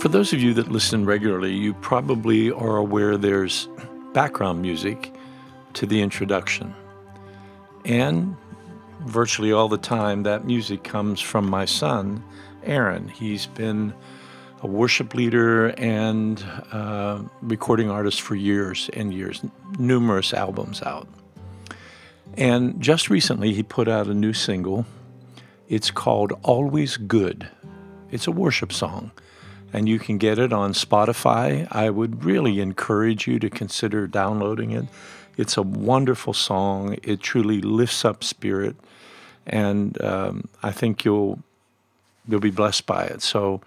For those of you that listen regularly, you probably are aware there's background music to the introduction. And virtually all the time, that music comes from my son, Aaron. He's been a worship leader and uh, recording artist for years and years, numerous albums out. And just recently, he put out a new single. It's called Always Good. It's a worship song, and you can get it on Spotify. I would really encourage you to consider downloading it. It's a wonderful song. It truly lifts up spirit, and um, I think you'll you'll be blessed by it. So,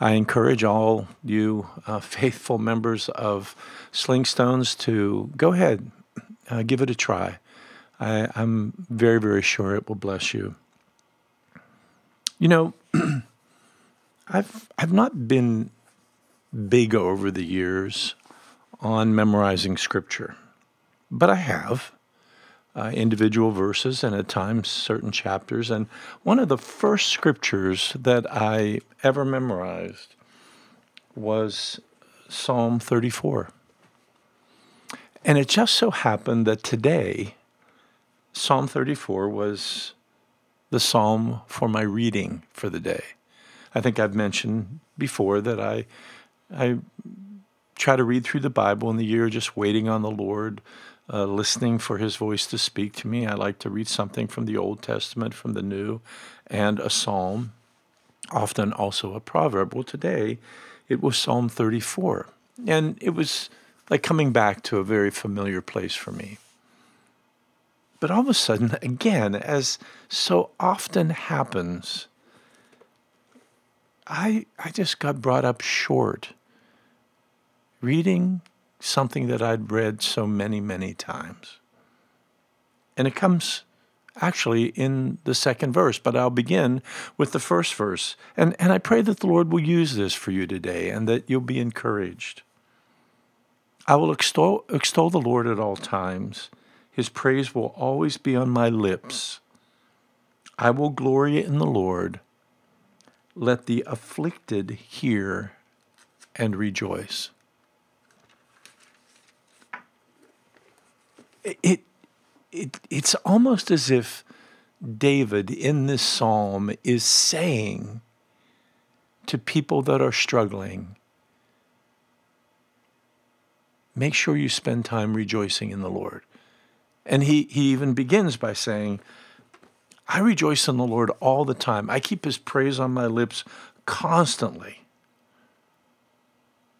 I encourage all you uh, faithful members of Slingstones to go ahead, uh, give it a try. I, I'm very, very sure it will bless you. You know, I've I've not been big over the years on memorizing scripture, but I have uh, individual verses and at times certain chapters. And one of the first scriptures that I ever memorized was Psalm 34. And it just so happened that today, Psalm 34 was the psalm for my reading for the day. I think I've mentioned before that I, I try to read through the Bible in the year just waiting on the Lord uh, listening for his voice to speak to me. I like to read something from the Old Testament, from the New, and a psalm, often also a proverb. Well, today it was Psalm 34. And it was like coming back to a very familiar place for me. But all of a sudden, again, as so often happens, I, I just got brought up short reading something that I'd read so many, many times. And it comes actually in the second verse, but I'll begin with the first verse. And, and I pray that the Lord will use this for you today and that you'll be encouraged. I will extol, extol the Lord at all times. His praise will always be on my lips. I will glory in the Lord. Let the afflicted hear and rejoice. it, it it's almost as if David in this psalm is saying to people that are struggling, make sure you spend time rejoicing in the Lord. And he, he even begins by saying, I rejoice in the Lord all the time. I keep his praise on my lips constantly.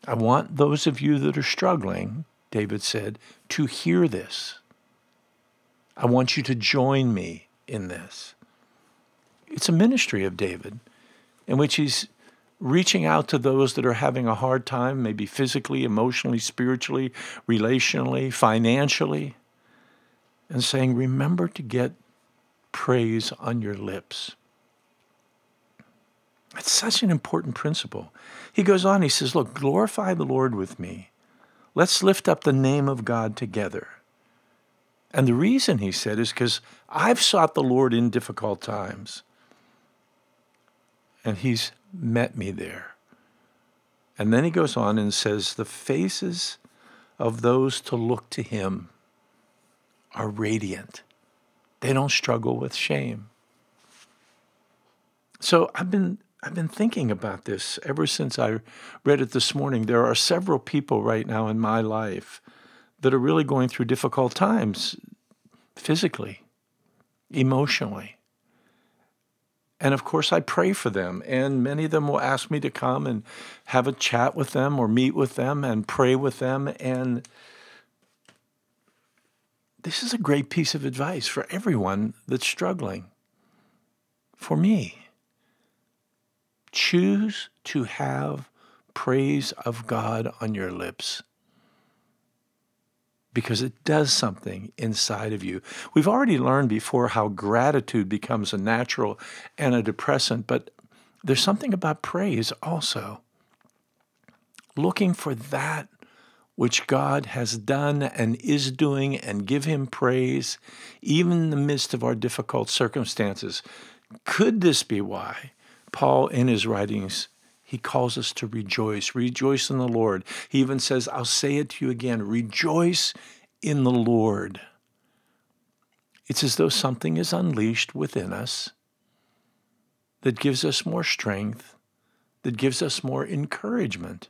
I want those of you that are struggling David said, to hear this. I want you to join me in this. It's a ministry of David in which he's reaching out to those that are having a hard time, maybe physically, emotionally, spiritually, relationally, financially, and saying, Remember to get praise on your lips. It's such an important principle. He goes on, he says, Look, glorify the Lord with me. Let's lift up the name of God together. And the reason he said is because I've sought the Lord in difficult times. And he's met me there. And then he goes on and says, The faces of those to look to him are radiant. They don't struggle with shame. So I've been I've been thinking about this ever since I read it this morning. There are several people right now in my life that are really going through difficult times physically, emotionally. And of course, I pray for them. And many of them will ask me to come and have a chat with them or meet with them and pray with them. And this is a great piece of advice for everyone that's struggling. For me. Choose to have praise of God on your lips because it does something inside of you. We've already learned before how gratitude becomes a natural antidepressant, but there's something about praise also. Looking for that which God has done and is doing and give Him praise, even in the midst of our difficult circumstances. Could this be why Paul, in his writings, he calls us to rejoice. Rejoice in the Lord. He even says, I'll say it to you again rejoice in the Lord. It's as though something is unleashed within us that gives us more strength, that gives us more encouragement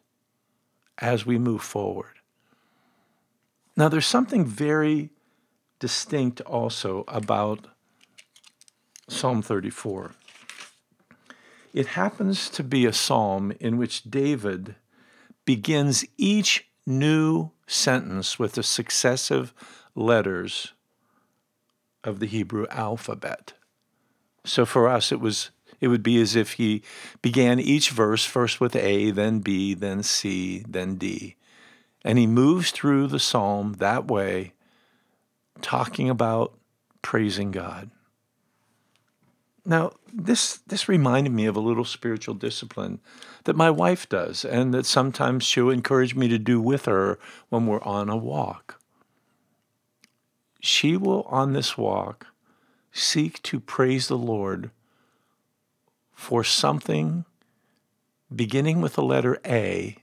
as we move forward. Now, there's something very distinct also about Psalm 34. It happens to be a psalm in which David begins each new sentence with the successive letters of the Hebrew alphabet. So for us, it was it would be as if he began each verse first with A, then B, then C, then D. And he moves through the psalm that way, talking about praising God. Now, this this reminded me of a little spiritual discipline that my wife does and that sometimes she'll encourage me to do with her when we're on a walk. She will on this walk seek to praise the Lord for something beginning with the letter A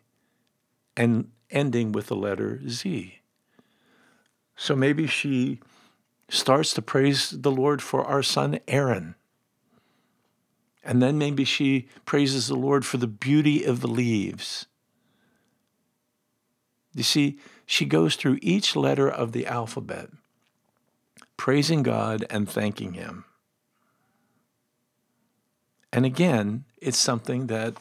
and ending with the letter Z. So maybe she starts to praise the Lord for our son Aaron and then maybe she praises the Lord for the beauty of the leaves. You see, she goes through each letter of the alphabet, praising God and thanking Him. And again, it's something that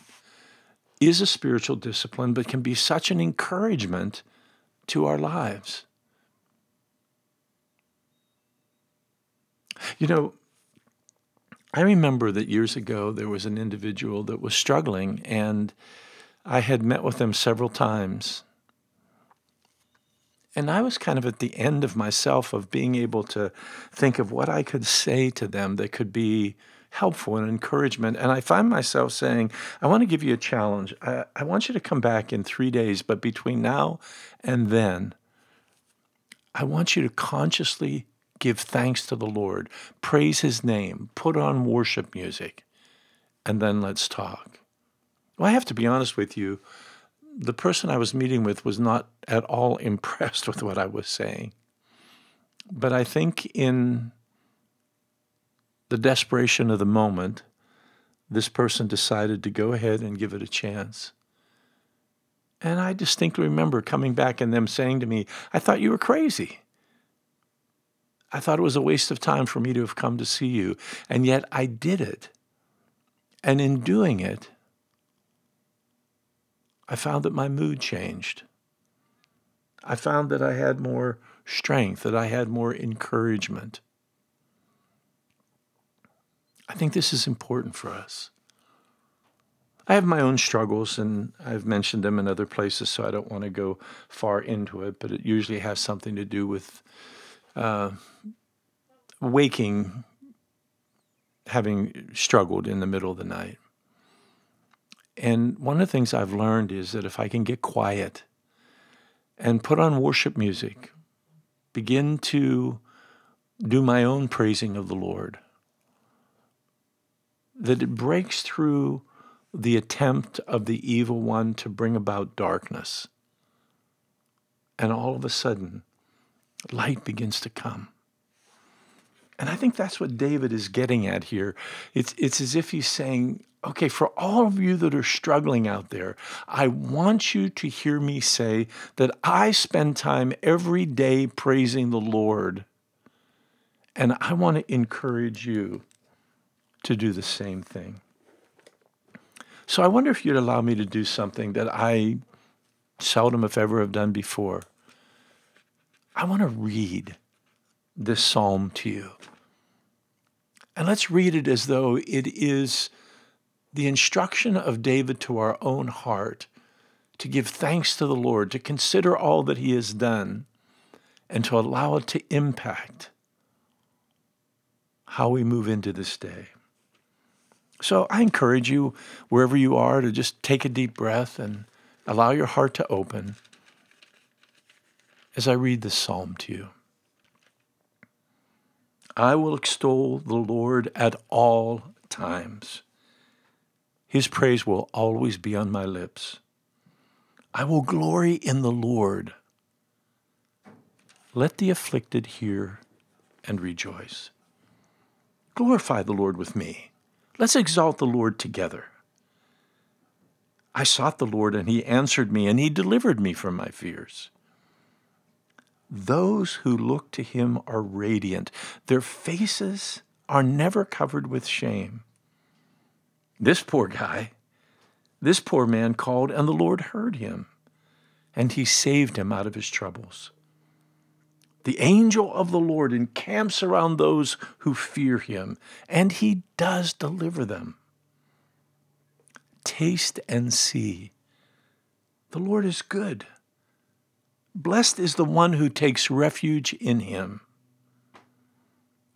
is a spiritual discipline, but can be such an encouragement to our lives. You know, I remember that years ago there was an individual that was struggling, and I had met with them several times. And I was kind of at the end of myself of being able to think of what I could say to them that could be helpful and encouragement. And I find myself saying, I want to give you a challenge. I, I want you to come back in three days, but between now and then, I want you to consciously give thanks to the Lord, praise his name, put on worship music, and then let's talk. Well, I have to be honest with you. The person I was meeting with was not at all impressed with what I was saying. But I think in the desperation of the moment, this person decided to go ahead and give it a chance. And I distinctly remember coming back and them saying to me, I thought you were crazy. I thought it was a waste of time for me to have come to see you. And yet I did it. And in doing it, I found that my mood changed. I found that I had more strength, that I had more encouragement. I think this is important for us. I have my own struggles, and I've mentioned them in other places, so I don't want to go far into it, but it usually has something to do with uh, waking, having struggled in the middle of the night. And one of the things I've learned is that if I can get quiet and put on worship music, begin to do my own praising of the Lord, that it breaks through the attempt of the evil one to bring about darkness. And all of a sudden, light begins to come. And I think that's what David is getting at here. It's, it's as if he's saying, okay, for all of you that are struggling out there, I want you to hear me say that I spend time every day praising the Lord. And I want to encourage you to do the same thing. So I wonder if you'd allow me to do something that I seldom, if ever, have done before. I want to read this psalm to you. And let's read it as though it is the instruction of David to our own heart to give thanks to the Lord, to consider all that he has done, and to allow it to impact how we move into this day. So I encourage you, wherever you are, to just take a deep breath and allow your heart to open as I read this psalm to you. I will extol the Lord at all times. His praise will always be on my lips. I will glory in the Lord. Let the afflicted hear and rejoice. Glorify the Lord with me. Let's exalt the Lord together. I sought the Lord, and he answered me, and he delivered me from my fears. Those who look to him are radiant, their faces are never covered with shame. This poor guy, this poor man called, and the Lord heard him, and he saved him out of his troubles. The angel of the Lord encamps around those who fear him, and he does deliver them. Taste and see. The Lord is good. Blessed is the one who takes refuge in him.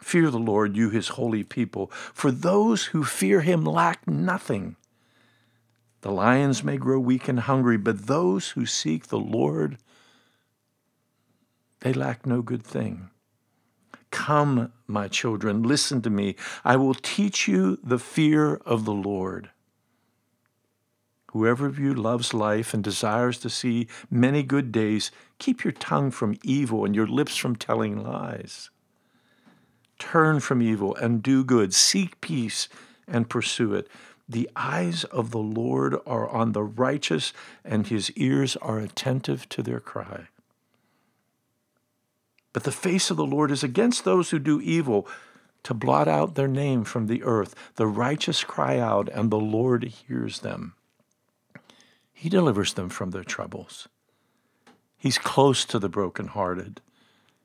Fear the Lord, you his holy people, for those who fear him lack nothing. The lions may grow weak and hungry, but those who seek the Lord, they lack no good thing. Come, my children, listen to me. I will teach you the fear of the Lord. Whoever of you loves life and desires to see many good days, keep your tongue from evil and your lips from telling lies. Turn from evil and do good. Seek peace and pursue it. The eyes of the Lord are on the righteous, and his ears are attentive to their cry. But the face of the Lord is against those who do evil, to blot out their name from the earth. The righteous cry out, and the Lord hears them. He delivers them from their troubles. He's close to the brokenhearted.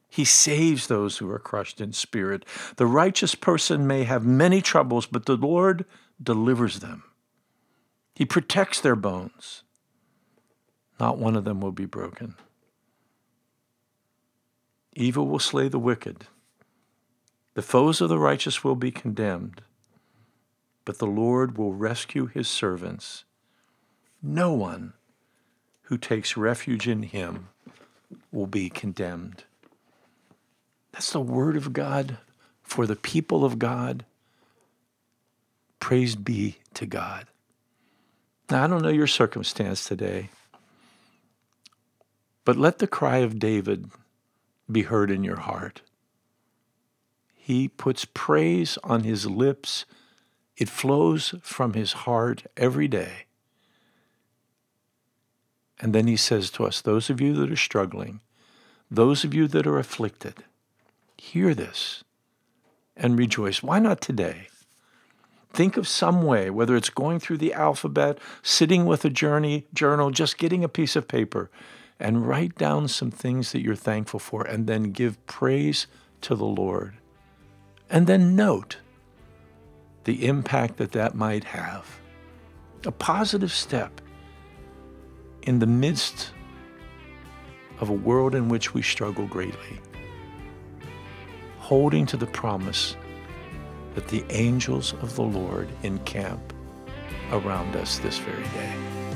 He saves those who are crushed in spirit. The righteous person may have many troubles, but the Lord delivers them. He protects their bones. Not one of them will be broken. Evil will slay the wicked. The foes of the righteous will be condemned, but the Lord will rescue his servants. No one who takes refuge in him will be condemned. That's the word of God for the people of God. Praise be to God. Now, I don't know your circumstance today, but let the cry of David be heard in your heart. He puts praise on his lips, it flows from his heart every day. And then he says to us, Those of you that are struggling, those of you that are afflicted, hear this and rejoice. Why not today? Think of some way, whether it's going through the alphabet, sitting with a journey journal, just getting a piece of paper, and write down some things that you're thankful for, and then give praise to the Lord. And then note the impact that that might have. A positive step in the midst of a world in which we struggle greatly holding to the promise that the angels of the Lord encamp around us this very day.